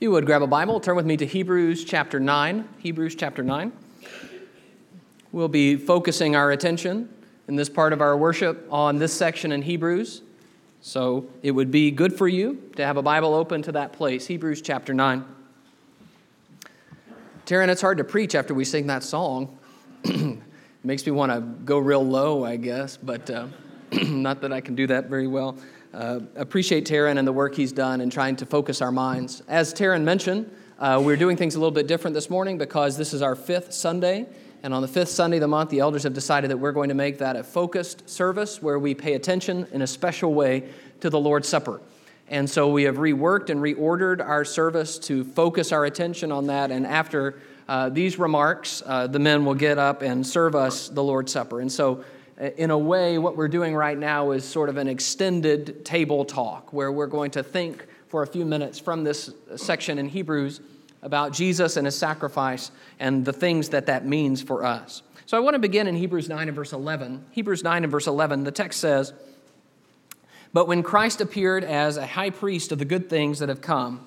you would grab a Bible, turn with me to Hebrews chapter 9. Hebrews chapter 9. We'll be focusing our attention in this part of our worship on this section in Hebrews. So it would be good for you to have a Bible open to that place, Hebrews chapter 9. Taryn, it's hard to preach after we sing that song. Makes me want to go real low, I guess, but uh, not that I can do that very well. Uh, appreciate Taryn and the work he's done in trying to focus our minds. As Taryn mentioned, uh, we're doing things a little bit different this morning because this is our fifth Sunday. And on the fifth Sunday of the month, the elders have decided that we're going to make that a focused service where we pay attention in a special way to the Lord's Supper. And so we have reworked and reordered our service to focus our attention on that. And after uh, these remarks, uh, the men will get up and serve us the Lord's Supper. And so Uh, in a way, what we're doing right now is sort of an extended table talk where we're going to think for a few minutes from this uh, section in Hebrews about Jesus and his sacrifice and the things that that means for us. So I want to begin in Hebrews 9 and verse 11. Hebrews 9 and verse 11, the text says, But when Christ appeared as a high priest of the good things that have come,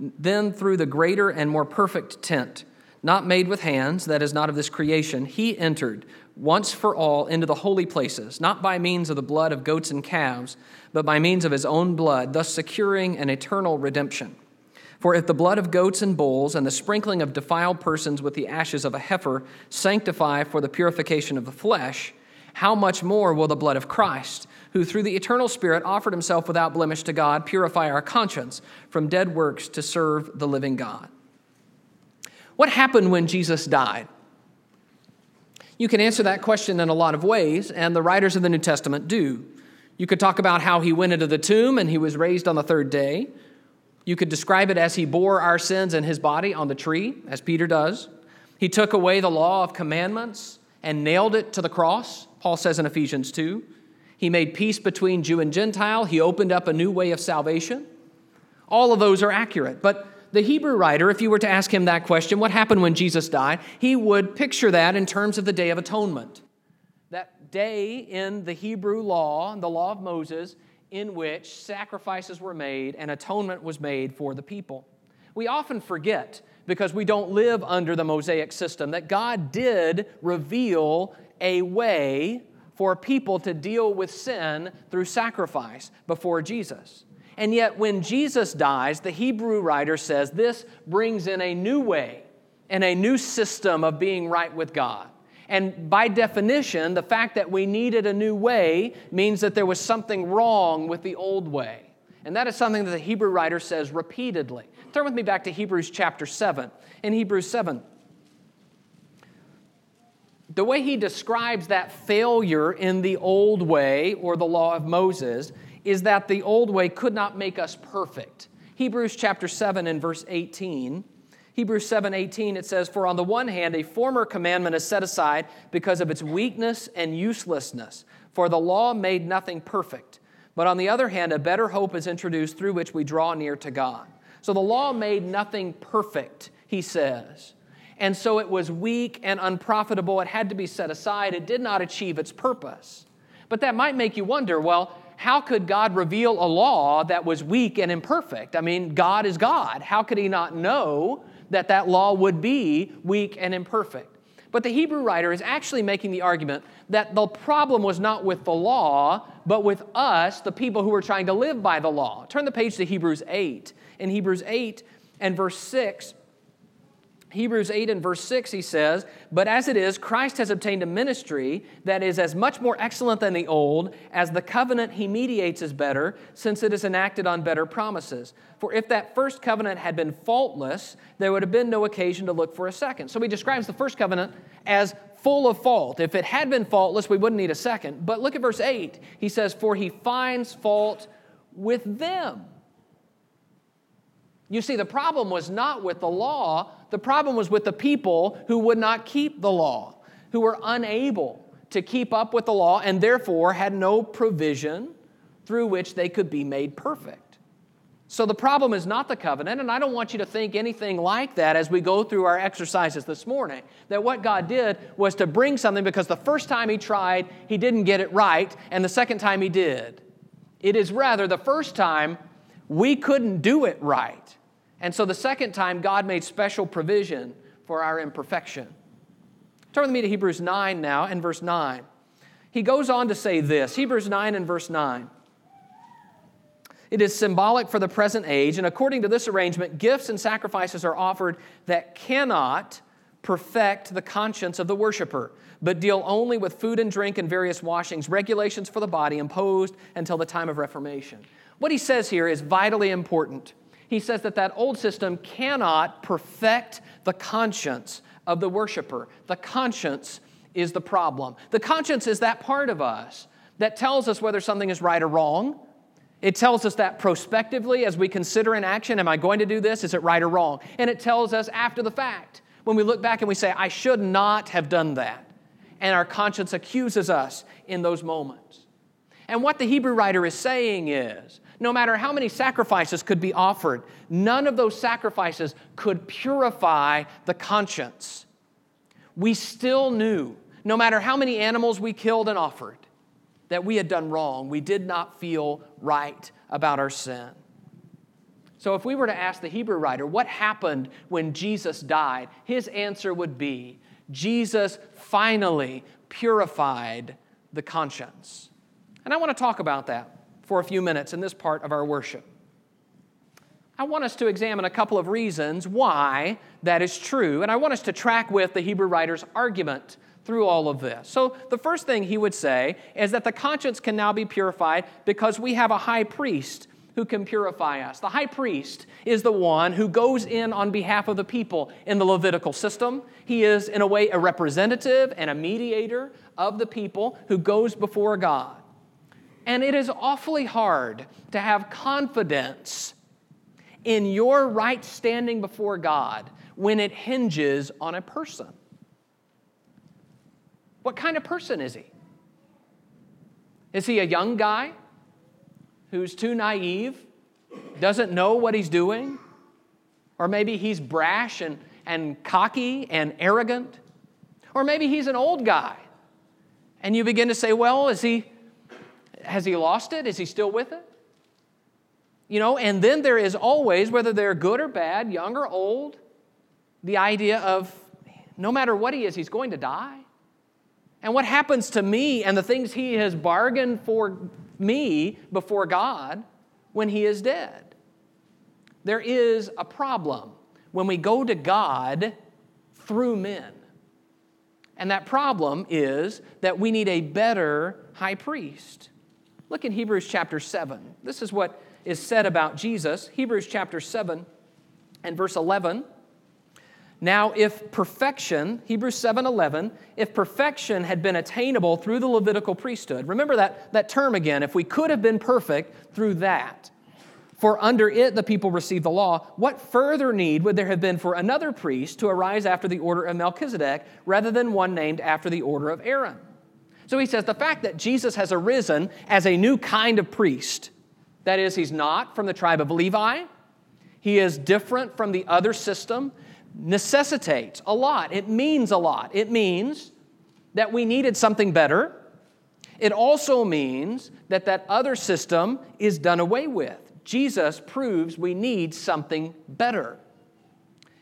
then through the greater and more perfect tent, not made with hands, that is not of this creation, he entered once for all into the holy places, not by means of the blood of goats and calves, but by means of his own blood, thus securing an eternal redemption. For if the blood of goats and bulls and the sprinkling of defiled persons with the ashes of a heifer sanctify for the purification of the flesh, how much more will the blood of Christ, who through the eternal Spirit offered himself without blemish to God, purify our conscience from dead works to serve the living God? What happened when Jesus died? You can answer that question in a lot of ways, and the writers of the New Testament do. You could talk about how he went into the tomb and he was raised on the third day. You could describe it as he bore our sins in his body on the tree, as Peter does. He took away the law of commandments and nailed it to the cross, Paul says in Ephesians 2. He made peace between Jew and Gentile. He opened up a new way of salvation. All of those are accurate. But the Hebrew writer, if you were to ask him that question, what happened when Jesus died, he would picture that in terms of the Day of Atonement. That day in the Hebrew law, the law of Moses, in which sacrifices were made and atonement was made for the people. We often forget, because we don't live under the Mosaic system, that God did reveal a way for people to deal with sin through sacrifice before Jesus. And yet, when Jesus dies, the Hebrew writer says this brings in a new way and a new system of being right with God. And by definition, the fact that we needed a new way means that there was something wrong with the old way. And that is something that the Hebrew writer says repeatedly. Turn with me back to Hebrews chapter 7. In Hebrews 7, the way he describes that failure in the old way or the law of Moses is that the old way could not make us perfect. Hebrews chapter 7 and verse 18. Hebrews 7 18, it says, For on the one hand, a former commandment is set aside because of its weakness and uselessness, for the law made nothing perfect. But on the other hand, a better hope is introduced through which we draw near to God. So the law made nothing perfect, he says. And so it was weak and unprofitable. It had to be set aside. It did not achieve its purpose. But that might make you wonder well, how could God reveal a law that was weak and imperfect? I mean, God is God. How could He not know that that law would be weak and imperfect? But the Hebrew writer is actually making the argument that the problem was not with the law, but with us, the people who were trying to live by the law. Turn the page to Hebrews 8. In Hebrews 8 and verse 6, Hebrews 8 and verse 6, he says, But as it is, Christ has obtained a ministry that is as much more excellent than the old, as the covenant he mediates is better, since it is enacted on better promises. For if that first covenant had been faultless, there would have been no occasion to look for a second. So he describes the first covenant as full of fault. If it had been faultless, we wouldn't need a second. But look at verse 8. He says, For he finds fault with them. You see, the problem was not with the law, the problem was with the people who would not keep the law, who were unable to keep up with the law and therefore had no provision through which they could be made perfect. So the problem is not the covenant, and I don't want you to think anything like that as we go through our exercises this morning. That what God did was to bring something because the first time He tried, He didn't get it right, and the second time He did. It is rather the first time we couldn't do it right. And so the second time, God made special provision for our imperfection. Turn with me to Hebrews 9 now and verse 9. He goes on to say this Hebrews 9 and verse 9. It is symbolic for the present age, and according to this arrangement, gifts and sacrifices are offered that cannot perfect the conscience of the worshiper, but deal only with food and drink and various washings, regulations for the body imposed until the time of Reformation. What he says here is vitally important. He says that that old system cannot perfect the conscience of the worshiper. The conscience is the problem. The conscience is that part of us that tells us whether something is right or wrong. It tells us that prospectively as we consider an action, am I going to do this? Is it right or wrong? And it tells us after the fact, when we look back and we say, I should not have done that. And our conscience accuses us in those moments. And what the Hebrew writer is saying is no matter how many sacrifices could be offered, none of those sacrifices could purify the conscience. We still knew, no matter how many animals we killed and offered, that we had done wrong. We did not feel right about our sin. So, if we were to ask the Hebrew writer what happened when Jesus died, his answer would be Jesus finally purified the conscience. And I want to talk about that for a few minutes in this part of our worship. I want us to examine a couple of reasons why that is true, and I want us to track with the Hebrew writer's argument through all of this. So, the first thing he would say is that the conscience can now be purified because we have a high priest who can purify us. The high priest is the one who goes in on behalf of the people in the Levitical system. He is, in a way, a representative and a mediator of the people who goes before God. And it is awfully hard to have confidence in your right standing before God when it hinges on a person. What kind of person is he? Is he a young guy who's too naive, doesn't know what he's doing? Or maybe he's brash and, and cocky and arrogant? Or maybe he's an old guy and you begin to say, well, is he has he lost it? Is he still with it? You know, and then there is always, whether they're good or bad, young or old, the idea of no matter what he is, he's going to die. And what happens to me and the things he has bargained for me before God when he is dead? There is a problem when we go to God through men. And that problem is that we need a better high priest. Look in Hebrews chapter 7. This is what is said about Jesus. Hebrews chapter 7 and verse 11. Now, if perfection, Hebrews 7 11, if perfection had been attainable through the Levitical priesthood, remember that, that term again, if we could have been perfect through that, for under it the people received the law, what further need would there have been for another priest to arise after the order of Melchizedek rather than one named after the order of Aaron? So he says the fact that Jesus has arisen as a new kind of priest, that is, he's not from the tribe of Levi, he is different from the other system, necessitates a lot. It means a lot. It means that we needed something better. It also means that that other system is done away with. Jesus proves we need something better.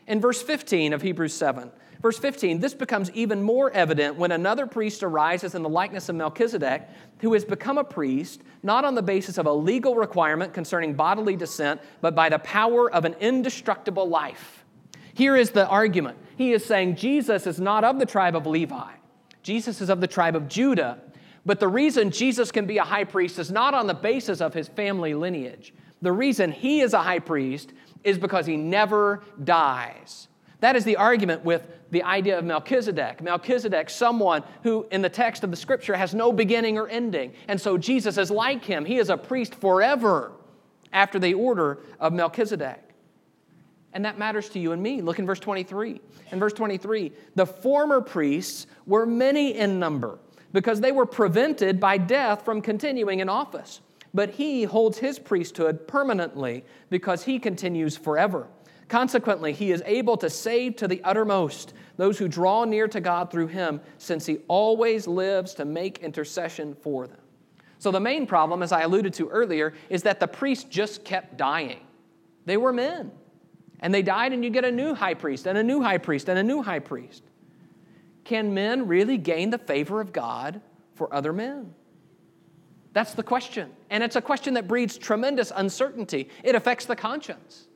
In verse 15 of Hebrews 7, Verse 15, this becomes even more evident when another priest arises in the likeness of Melchizedek, who has become a priest not on the basis of a legal requirement concerning bodily descent, but by the power of an indestructible life. Here is the argument. He is saying Jesus is not of the tribe of Levi, Jesus is of the tribe of Judah. But the reason Jesus can be a high priest is not on the basis of his family lineage. The reason he is a high priest is because he never dies. That is the argument with the idea of Melchizedek. Melchizedek, someone who in the text of the scripture has no beginning or ending. And so Jesus is like him. He is a priest forever after the order of Melchizedek. And that matters to you and me. Look in verse 23. In verse 23, the former priests were many in number because they were prevented by death from continuing in office. But he holds his priesthood permanently because he continues forever. Consequently, he is able to save to the uttermost those who draw near to God through him, since he always lives to make intercession for them. So, the main problem, as I alluded to earlier, is that the priests just kept dying. They were men. And they died, and you get a new high priest, and a new high priest, and a new high priest. Can men really gain the favor of God for other men? That's the question. And it's a question that breeds tremendous uncertainty. It affects the conscience.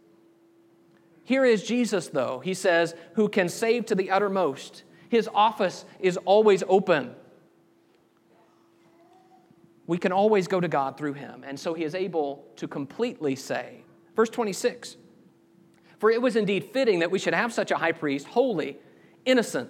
Here is Jesus, though. He says, who can save to the uttermost. His office is always open. We can always go to God through him. And so he is able to completely save. Verse 26 For it was indeed fitting that we should have such a high priest, holy, innocent,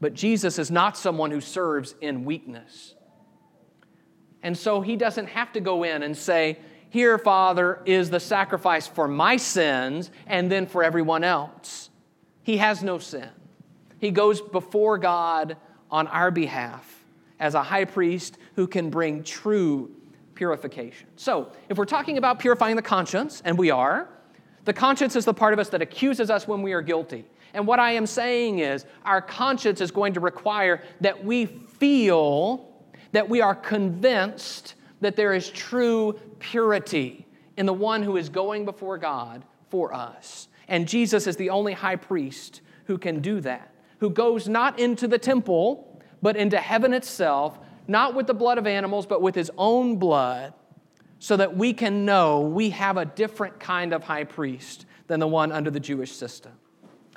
But Jesus is not someone who serves in weakness. And so he doesn't have to go in and say, Here, Father, is the sacrifice for my sins and then for everyone else. He has no sin. He goes before God on our behalf as a high priest who can bring true purification. So, if we're talking about purifying the conscience, and we are, the conscience is the part of us that accuses us when we are guilty. And what I am saying is, our conscience is going to require that we feel that we are convinced that there is true purity in the one who is going before God for us. And Jesus is the only high priest who can do that, who goes not into the temple, but into heaven itself, not with the blood of animals, but with his own blood, so that we can know we have a different kind of high priest than the one under the Jewish system.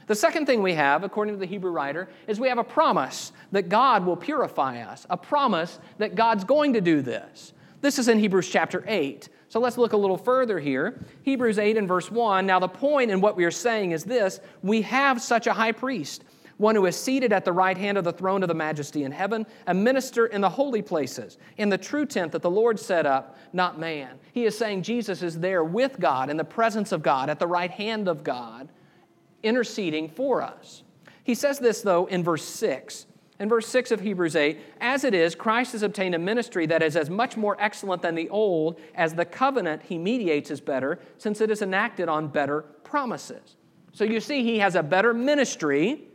The second thing we have, according to the Hebrew writer, is we have a promise that God will purify us, a promise that God's going to do this. This is in Hebrews chapter 8. So let's look a little further here. Hebrews 8 and verse 1. Now, the point in what we are saying is this we have such a high priest, one who is seated at the right hand of the throne of the majesty in heaven, a minister in the holy places, in the true tent that the Lord set up, not man. He is saying Jesus is there with God, in the presence of God, at the right hand of God interceding for us. He says this, though, in verse 6. In verse 6 of Hebrews 8, as it is, Christ has obtained a ministry that is as much more excellent than the old as the covenant he mediates is better, since it is enacted on better promises. So you see, he has a better ministry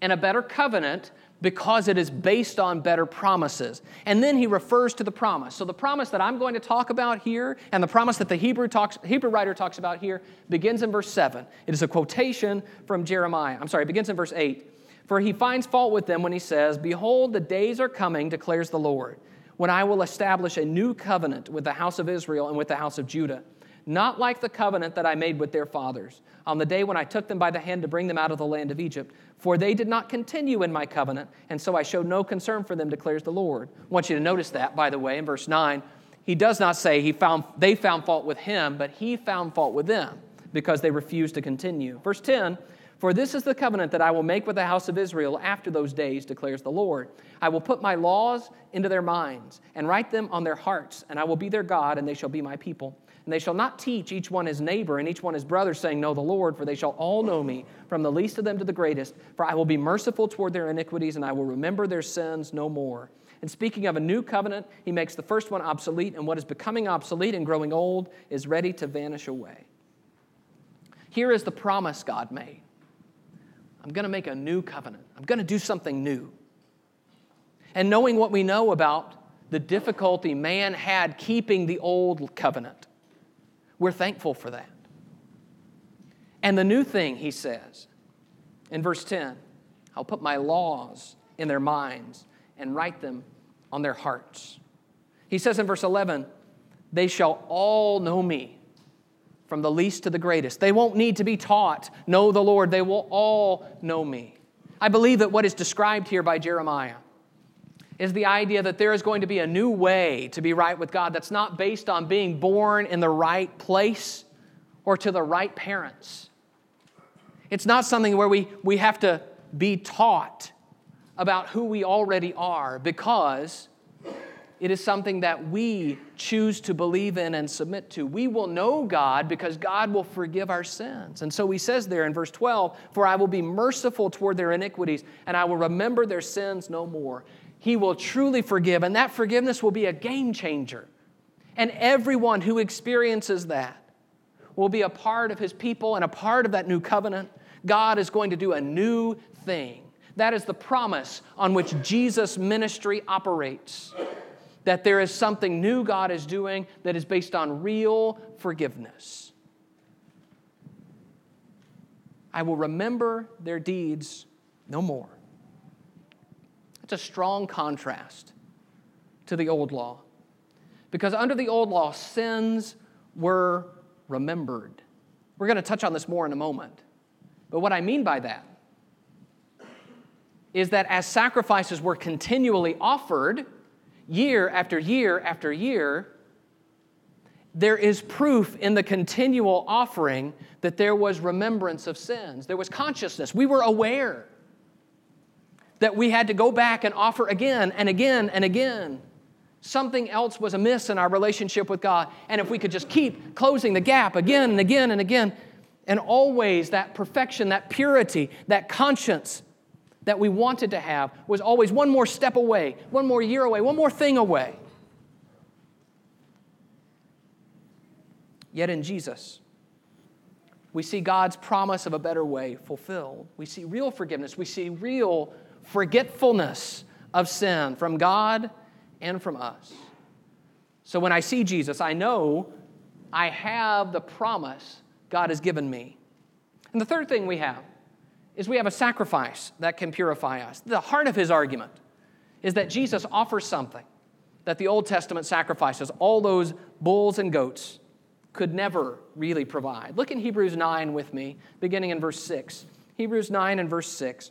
and a better covenant because it is based on better promises. And then he refers to the promise. So the promise that I'm going to talk about here and the promise that the Hebrew, talks, Hebrew writer talks about here begins in verse 7. It is a quotation from Jeremiah. I'm sorry, it begins in verse 8. For he finds fault with them when he says, Behold, the days are coming, declares the Lord, when I will establish a new covenant with the house of Israel and with the house of Judah not like the covenant that I made with their fathers on the day when I took them by the hand to bring them out of the land of Egypt. For they did not continue in my covenant, and so I showed no concern for them, declares the Lord. I want you to notice that, by the way, in verse 9. He does not say he found, they found fault with him, but he found fault with them because they refused to continue. Verse 10 For this is the covenant that I will make with the house of Israel after those days, declares the Lord. I will put my laws into their minds and write them on their hearts, and I will be their God, and they shall be my people. And they shall not teach each one his neighbor and each one his brother, saying, Know the Lord, for they shall all know me, from the least of them to the greatest. For I will be merciful toward their iniquities, and I will remember their sins no more. And speaking of a new covenant, he makes the first one obsolete, and what is becoming obsolete and growing old is ready to vanish away. Here is the promise God made I'm going to make a new covenant, I'm going to do something new. And knowing what we know about the difficulty man had keeping the old covenant, we're thankful for that. And the new thing, he says in verse 10 I'll put my laws in their minds and write them on their hearts. He says in verse 11, They shall all know me, from the least to the greatest. They won't need to be taught, know the Lord. They will all know me. I believe that what is described here by Jeremiah is the idea that there is going to be a new way to be right with God that's not based on being born in the right place or to the right parents. It's not something where we, we have to be taught about who we already are because it is something that we choose to believe in and submit to. We will know God because God will forgive our sins. And so he says there in verse 12, For I will be merciful toward their iniquities, and I will remember their sins no more. He will truly forgive, and that forgiveness will be a game changer. And everyone who experiences that will be a part of his people and a part of that new covenant. God is going to do a new thing. That is the promise on which Jesus' ministry operates that there is something new God is doing that is based on real forgiveness. I will remember their deeds no more. It's a strong contrast to the old law. Because under the old law, sins were remembered. We're going to touch on this more in a moment. But what I mean by that is that as sacrifices were continually offered, year after year after year, there is proof in the continual offering that there was remembrance of sins. There was consciousness. We were aware that we had to go back and offer again and again and again. Something else was amiss in our relationship with God. And if we could just keep closing the gap again and again and again, and always that perfection, that purity, that conscience that we wanted to have was always one more step away, one more year away, one more thing away. Yet in Jesus, we see God's promise of a better way fulfilled. We see real forgiveness. We see real forgetfulness of sin from God and from us. So when I see Jesus, I know I have the promise God has given me. And the third thing we have is we have a sacrifice that can purify us. The heart of his argument is that Jesus offers something that the Old Testament sacrifices, all those bulls and goats, could never really provide. Look in Hebrews 9 with me, beginning in verse 6. Hebrews 9 and verse 6.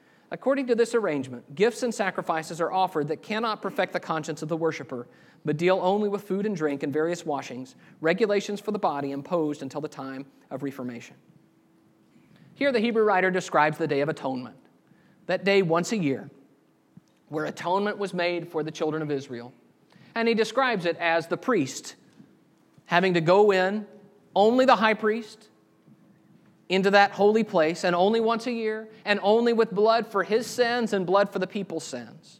According to this arrangement, gifts and sacrifices are offered that cannot perfect the conscience of the worshiper, but deal only with food and drink and various washings, regulations for the body imposed until the time of Reformation. Here, the Hebrew writer describes the Day of Atonement that day once a year where atonement was made for the children of Israel. And he describes it as the priest having to go in, only the high priest, into that holy place, and only once a year, and only with blood for his sins and blood for the people's sins.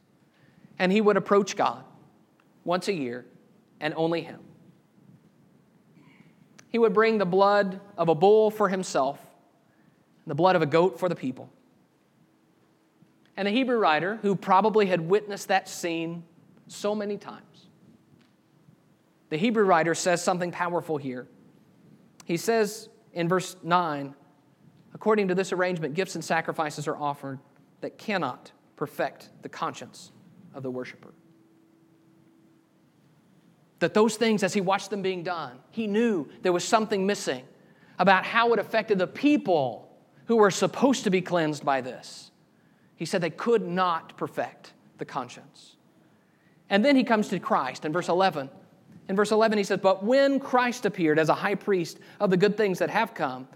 And he would approach God once a year, and only him. He would bring the blood of a bull for himself, the blood of a goat for the people. And a Hebrew writer who probably had witnessed that scene so many times. The Hebrew writer says something powerful here. He says in verse 9, according to this arrangement, gifts and sacrifices are offered that cannot perfect the conscience of the worshiper. That those things, as he watched them being done, he knew there was something missing about how it affected the people who were supposed to be cleansed by this. He said they could not perfect the conscience. And then he comes to Christ in verse 11. In verse 11, he says, But when Christ appeared as a high priest of the good things that have come,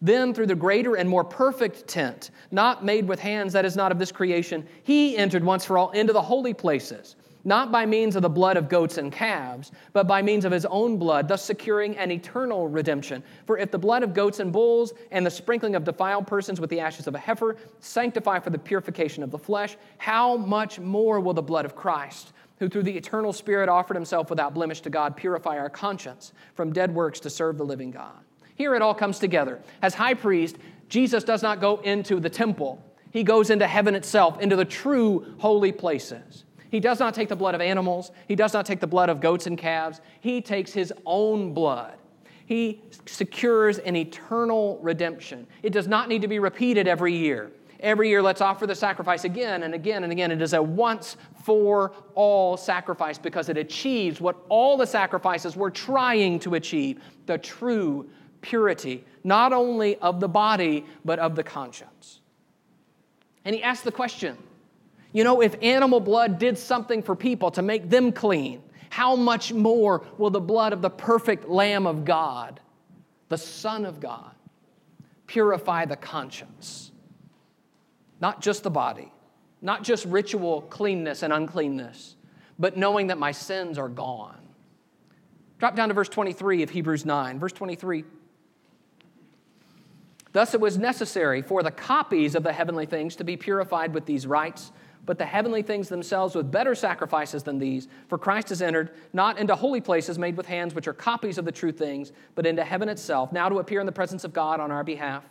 then through the greater and more perfect tent, not made with hands that is not of this creation, he entered once for all into the holy places not by means of the blood of goats and calves, but by means of his own blood, thus securing an eternal redemption. For if the blood of goats and bulls and the sprinkling of defiled persons with the ashes of a heifer sanctify for the purification of the flesh, how much more will the blood of Christ, who through the eternal Spirit offered himself without blemish to God, purify our conscience from dead works to serve the living God? Here it all comes together. As high priest, Jesus does not go into the temple. He goes into heaven itself, into the true holy places. He does not take the blood of animals, he does not take the blood of goats and calves. He takes his own blood. He secures an eternal redemption. It does not need to be repeated every year. Every year, let's offer the sacrifice again and again and again. It is a once for all sacrifice because it achieves what all the sacrifices were trying to achieve the true purity, not only of the body, but of the conscience. And he asked the question you know, if animal blood did something for people to make them clean, how much more will the blood of the perfect Lamb of God, the Son of God, purify the conscience? Not just the body, not just ritual cleanness and uncleanness, but knowing that my sins are gone. Drop down to verse 23 of Hebrews 9. Verse 23. Thus it was necessary for the copies of the heavenly things to be purified with these rites, but the heavenly things themselves with better sacrifices than these. For Christ has entered not into holy places made with hands, which are copies of the true things, but into heaven itself, now to appear in the presence of God on our behalf.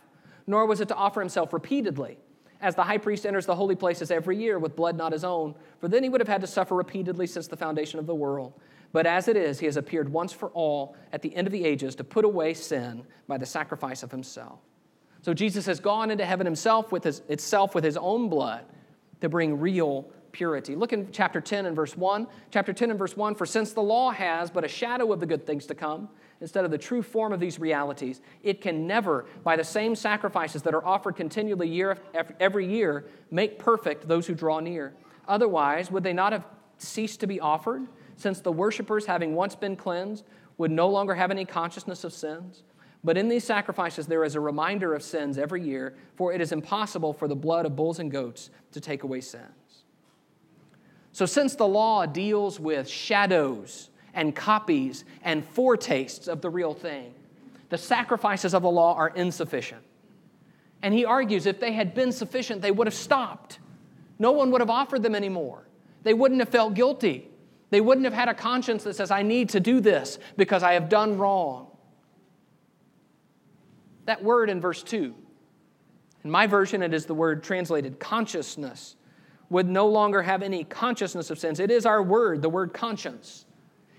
Nor was it to offer himself repeatedly as the high priest enters the holy places every year with blood not his own, for then he would have had to suffer repeatedly since the foundation of the world. But as it is, he has appeared once for all at the end of the ages to put away sin by the sacrifice of himself. So Jesus has gone into heaven himself with his, itself with his own blood to bring real purity. Look in chapter 10 and verse 1. Chapter 10 and verse 1 For since the law has but a shadow of the good things to come, instead of the true form of these realities, it can never, by the same sacrifices that are offered continually year every year, make perfect those who draw near. Otherwise, would they not have ceased to be offered, since the worshippers, having once been cleansed, would no longer have any consciousness of sins? But in these sacrifices, there is a reminder of sins every year, for it is impossible for the blood of bulls and goats to take away sins. So, since the law deals with shadows, and copies and foretastes of the real thing. The sacrifices of the law are insufficient. And he argues if they had been sufficient, they would have stopped. No one would have offered them anymore. They wouldn't have felt guilty. They wouldn't have had a conscience that says, I need to do this because I have done wrong. That word in verse 2, in my version, it is the word translated consciousness, would no longer have any consciousness of sins. It is our word, the word conscience.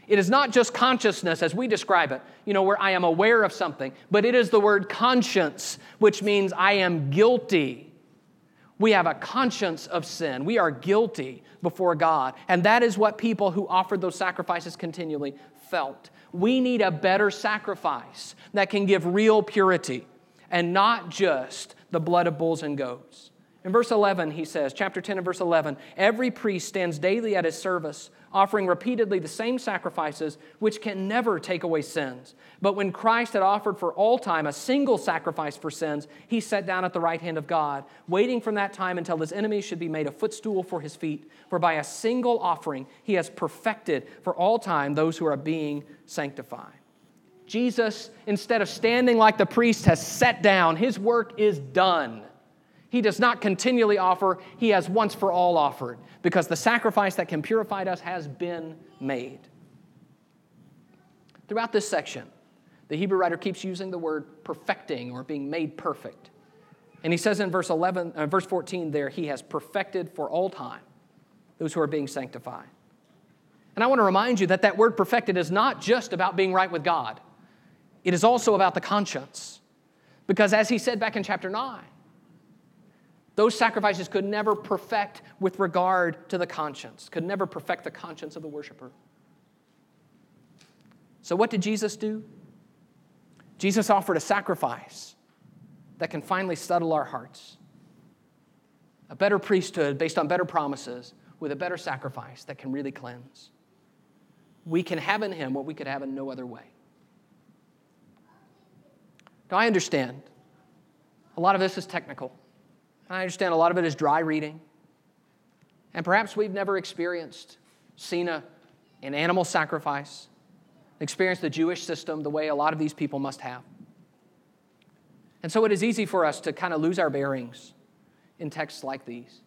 It is not just consciousness as we describe it, you know, where I am aware of something, but it is the word conscience, which means I am guilty. We have a conscience of sin. We are guilty before God. And that is what people who offered those sacrifices continually felt. We need a better sacrifice that can give real purity and not just the blood of bulls and goats. In verse 11, he says, chapter 10 and verse 11, every priest stands daily at his service offering repeatedly the same sacrifices which can never take away sins. But when Christ had offered for all time a single sacrifice for sins, he sat down at the right hand of God, waiting from that time until his enemies should be made a footstool for his feet. For by a single offering he has perfected for all time those who are being sanctified. Jesus, instead of standing like the priest, has sat down. His work is done. He does not continually offer, he has once for all offered, because the sacrifice that can purify us has been made. Throughout this section, the Hebrew writer keeps using the word perfecting or being made perfect. And he says in verse 11, uh, verse 14 there, he has perfected for all time those who are being sanctified. And I want to remind you that that word perfected is not just about being right with God. It is also about the conscience. Because as he said back in chapter 9, those sacrifices could never perfect with regard to the conscience, could never perfect the conscience of the worshiper. So, what did Jesus do? Jesus offered a sacrifice that can finally settle our hearts. A better priesthood based on better promises with a better sacrifice that can really cleanse. We can have in Him what we could have in no other way. Now, I understand a lot of this is technical. I understand a lot of it is dry reading. And perhaps we've never experienced, seen a, an animal sacrifice, experienced the Jewish system the way a lot of these people must have. And so it is easy for us to kind of lose our bearings in texts like these.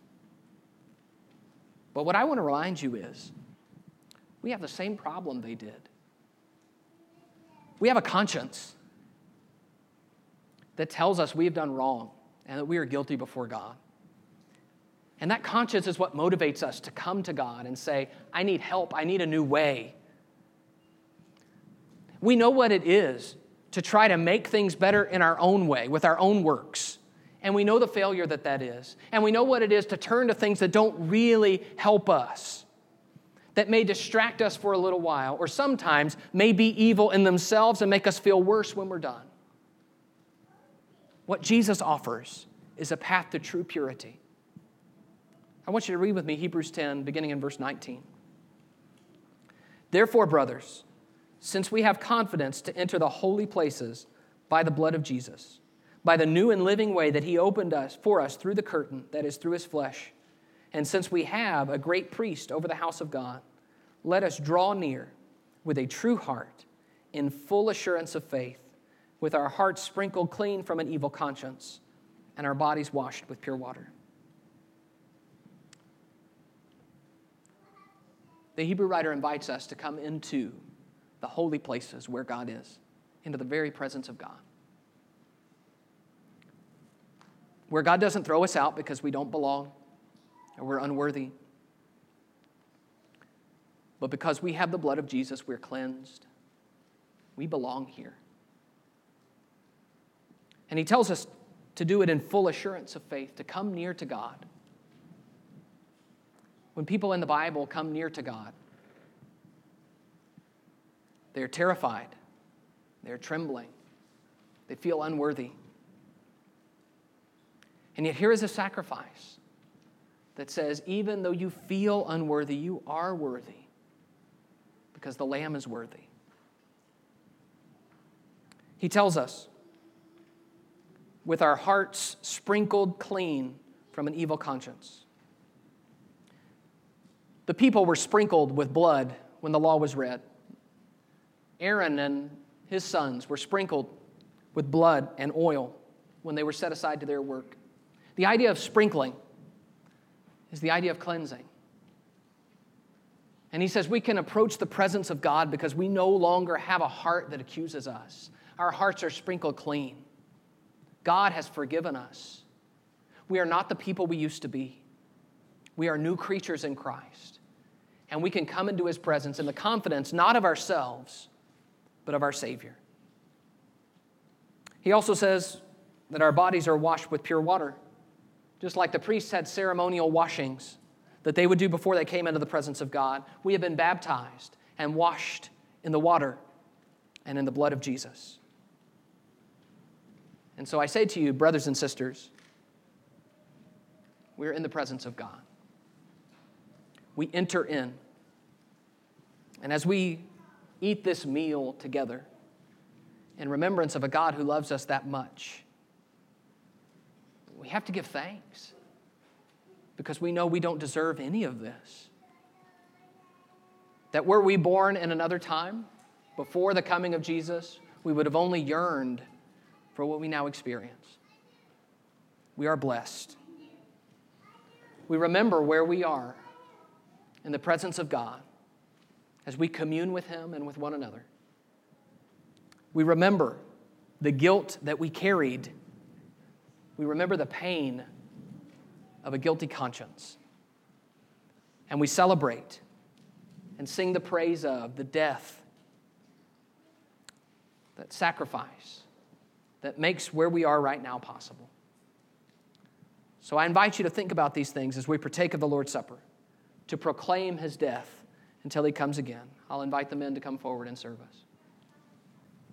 But what I want to remind you is we have the same problem they did. We have a conscience that tells us we have done wrong and that we are guilty before God. And that conscience is what motivates us to come to God and say, I need help, I need a new way. We know what it is to try to make things better in our own way, with our own works. And we know the failure that that is. And we know what it is to turn to things that don't really help us, that may distract us for a little while, or sometimes may be evil in themselves and make us feel worse when we're done. What Jesus offers is a path to true purity. I want you to read with me Hebrews 10, beginning in verse 19. Therefore, brothers, since we have confidence to enter the holy places by the blood of Jesus, by the new and living way that he opened us for us through the curtain that is through his flesh, and since we have a great priest over the house of God, let us draw near with a true heart in full assurance of faith, with our hearts sprinkled clean from an evil conscience and our bodies washed with pure water. The Hebrew writer invites us to come into the holy places where God is, into the very presence of God. Where God doesn't throw us out because we don't belong or we're unworthy, but because we have the blood of Jesus, we're cleansed. We belong here. And he tells us to do it in full assurance of faith, to come near to God. When people in the Bible come near to God, they're terrified, they're trembling, they feel unworthy. And yet, here is a sacrifice that says, even though you feel unworthy, you are worthy because the Lamb is worthy. He tells us, with our hearts sprinkled clean from an evil conscience. The people were sprinkled with blood when the law was read. Aaron and his sons were sprinkled with blood and oil when they were set aside to their work. The idea of sprinkling is the idea of cleansing. And he says we can approach the presence of God because we no longer have a heart that accuses us. Our hearts are sprinkled clean. God has forgiven us. We are not the people we used to be. We are new creatures in Christ. And we can come into his presence in the confidence not of ourselves, but of our Savior. He also says that our bodies are washed with pure water, just like the priests had ceremonial washings that they would do before they came into the presence of God. We have been baptized and washed in the water and in the blood of Jesus. And so I say to you, brothers and sisters, we're in the presence of God. We enter in. And as we eat this meal together in remembrance of a God who loves us that much, we have to give thanks because we know we don't deserve any of this. That were we born in another time, before the coming of Jesus, we would have only yearned for what we now experience. We are blessed. We remember where we are in the presence of God as we commune with Him and with one another. We remember the guilt that we carried. We remember the pain of a guilty conscience. And we celebrate and sing the praise of the death, that sacrifice that makes where we are right now possible. So I invite you to think about these things as we partake of the Lord's Supper, to proclaim his death until he comes again. I'll invite the men to come forward and serve us.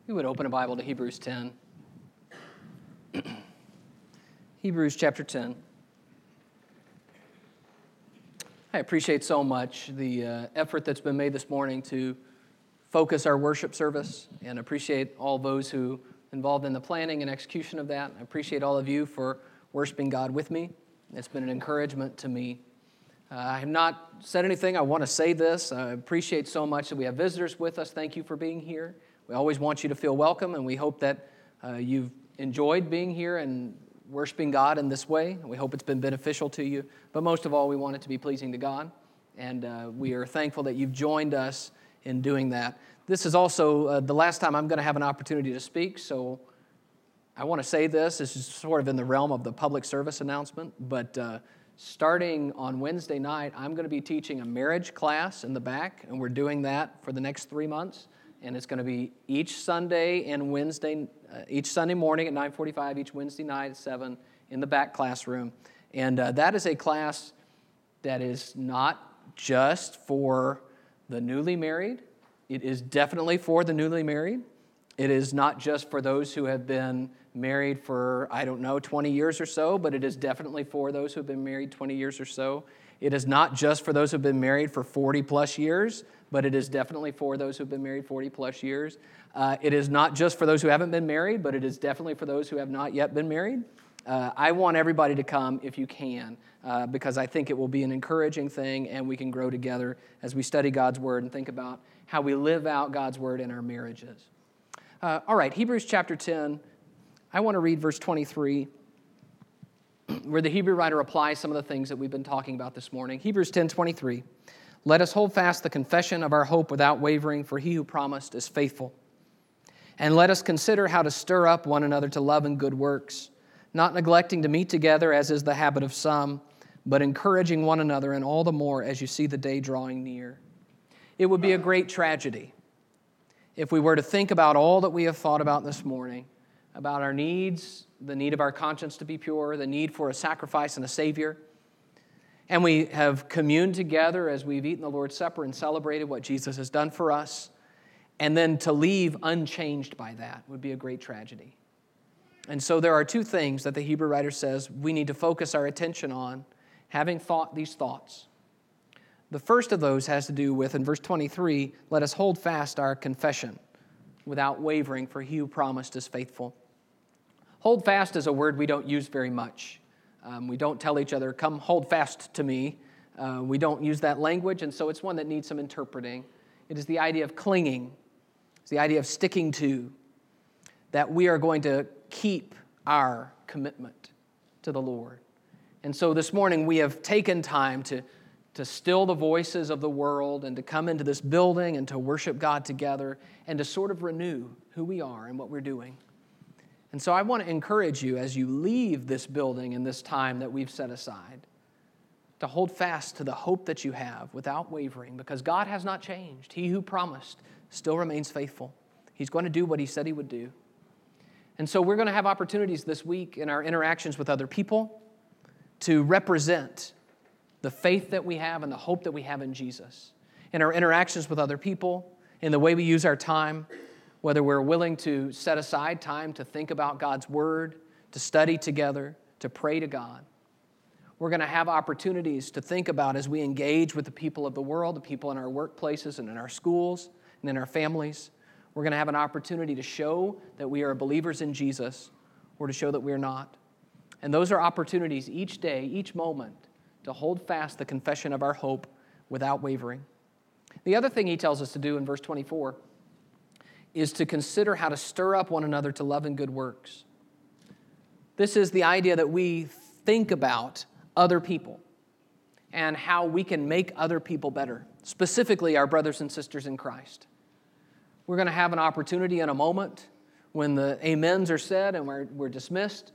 We would open a Bible to Hebrews 10. Hebrews chapter 10. I appreciate so much the uh, effort that's been made this morning to focus our worship service and appreciate all those who involved in the planning and execution of that. I appreciate all of you for worshiping God with me. It's been an encouragement to me. Uh, I have not said anything. I want to say this. I appreciate so much that we have visitors with us. Thank you for being here. We always want you to feel welcome, and we hope that uh, you've enjoyed being here and worshiping God in this way. We hope it's been beneficial to you. But most of all, we want it to be pleasing to God. And uh, we are thankful that you've joined us in doing that. This is also uh, the last time I'm going to have an opportunity to speak. So I want to say this. This is sort of in the realm of the public service announcement. But uh, starting on Wednesday night, I'm going to be teaching a marriage class in the back. And we're doing that for the next three months and it's going to be each Sunday and Wednesday, uh, each Sunday morning at 9:45, each Wednesday night at 7, in the back classroom. And uh, that is a class that is not just for the newly married, it is definitely for the newly married. It is not just for those who have been married for, I don't know, 20 years or so, but it is definitely for those who have been married 20 years or so. It is not just for those who have been married for 40 plus years, but it is definitely for those who have been married 40 plus years. Uh, it is not just for those who haven't been married, but it is definitely for those who have not yet been married. Uh, I want everybody to come if you can, uh, because I think it will be an encouraging thing and we can grow together as we study God's Word and think about how we live out God's Word in our marriages. Uh, all right, Hebrews chapter 10. I want to read verse 23, where the Hebrew writer applies some of the things that we've been talking about this morning. Hebrews 10 23. Let us hold fast the confession of our hope without wavering, for he who promised is faithful. And let us consider how to stir up one another to love and good works, not neglecting to meet together, as is the habit of some, but encouraging one another, and all the more as you see the day drawing near. It would be a great tragedy if we were to think about all that we have thought about this morning about our needs, the need of our conscience to be pure, the need for a sacrifice and a Savior, and we have communed together as we've eaten the Lord's Supper and celebrated what Jesus has done for us, and then to leave unchanged by that would be a great tragedy. And so there are two things that the Hebrew writer says we need to focus our attention on, having thought these thoughts. The first of those has to do with, in verse 23, let us hold fast our confession without wavering, for he who promised is faithful. Hold fast is a word we don't use very much. Um, we don't tell each other, come hold fast to me. Uh, we don't use that language, and so it's one that needs some interpreting. It is the idea of clinging, it's the idea of sticking to, that we are going to keep our commitment to the Lord. And so this morning we have taken time to to still the voices of the world and to come into this building and to worship God together and to sort of renew who we are and what we're doing. And so I want to encourage you as you leave this building in this time that we've set aside to hold fast to the hope that you have without wavering because God has not changed. He who promised still remains faithful. He's going to do what he said he would do. And so we're going to have opportunities this week in our interactions with other people to represent the faith that we have and the hope that we have in Jesus, in our interactions with other people, in the way we use our time, whether we're willing to set aside time to think about God's Word, to study together, to pray to God. We're going to have opportunities to think about as we engage with the people of the world, the people in our workplaces and in our schools and in our families. We're going to have an opportunity to show that we are believers in Jesus or to show that we're not. And those are opportunities each day, each moment to hold fast the confession of our hope without wavering. The other thing he tells us to do in verse 24 is to consider how to stir up one another to love and good works. This is the idea that we think about other people and how we can make other people better, specifically our brothers and sisters in Christ. We're going to have an opportunity in a moment when the amens are said and we're, we're dismissed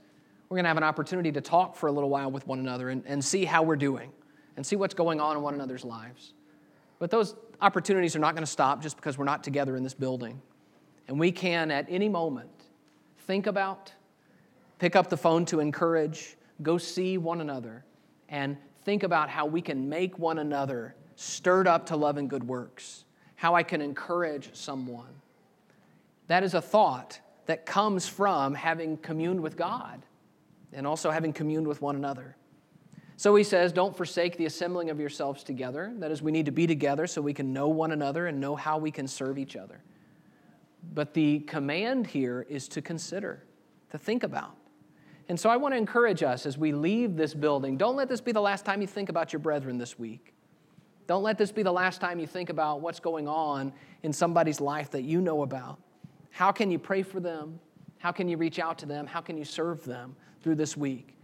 we're going to have an opportunity to talk for a little while with one another and, and see how we're doing and see what's going on in one another's lives. But those opportunities are not going to stop just because we're not together in this building. And we can, at any moment, think about, pick up the phone to encourage, go see one another, and think about how we can make one another stirred up to love and good works, how I can encourage someone. That is a thought that comes from having communed with God and also having communed with one another. So he says, Don't forsake the assembling of yourselves together. That is, we need to be together so we can know one another and know how we can serve each other. But the command here is to consider, to think about. And so I want to encourage us as we leave this building don't let this be the last time you think about your brethren this week. Don't let this be the last time you think about what's going on in somebody's life that you know about. How can you pray for them? How can you reach out to them? How can you serve them? Through this week.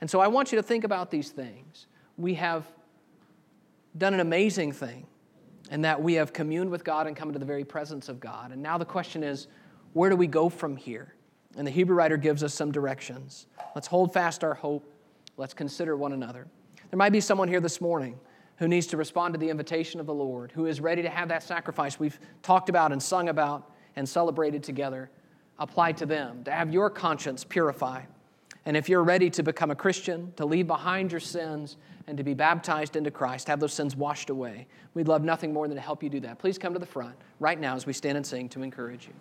And so I want you to think about these things. We have done an amazing thing in that we have communed with God and come into the very presence of God. And now the question is, where do we go from here? And the Hebrew writer gives us some directions. Let's hold fast our hope. Let's consider one another. There might be someone here this morning who needs to respond to the invitation of the Lord, who is ready to have that sacrifice we've talked about and sung about and celebrated together applied to them, to have your conscience purified And if you're ready to become a Christian, to leave behind your sins, and to be baptized into Christ, have those sins washed away, we'd love nothing more than to help you do that. Please come to the front right now as we stand and sing to encourage you.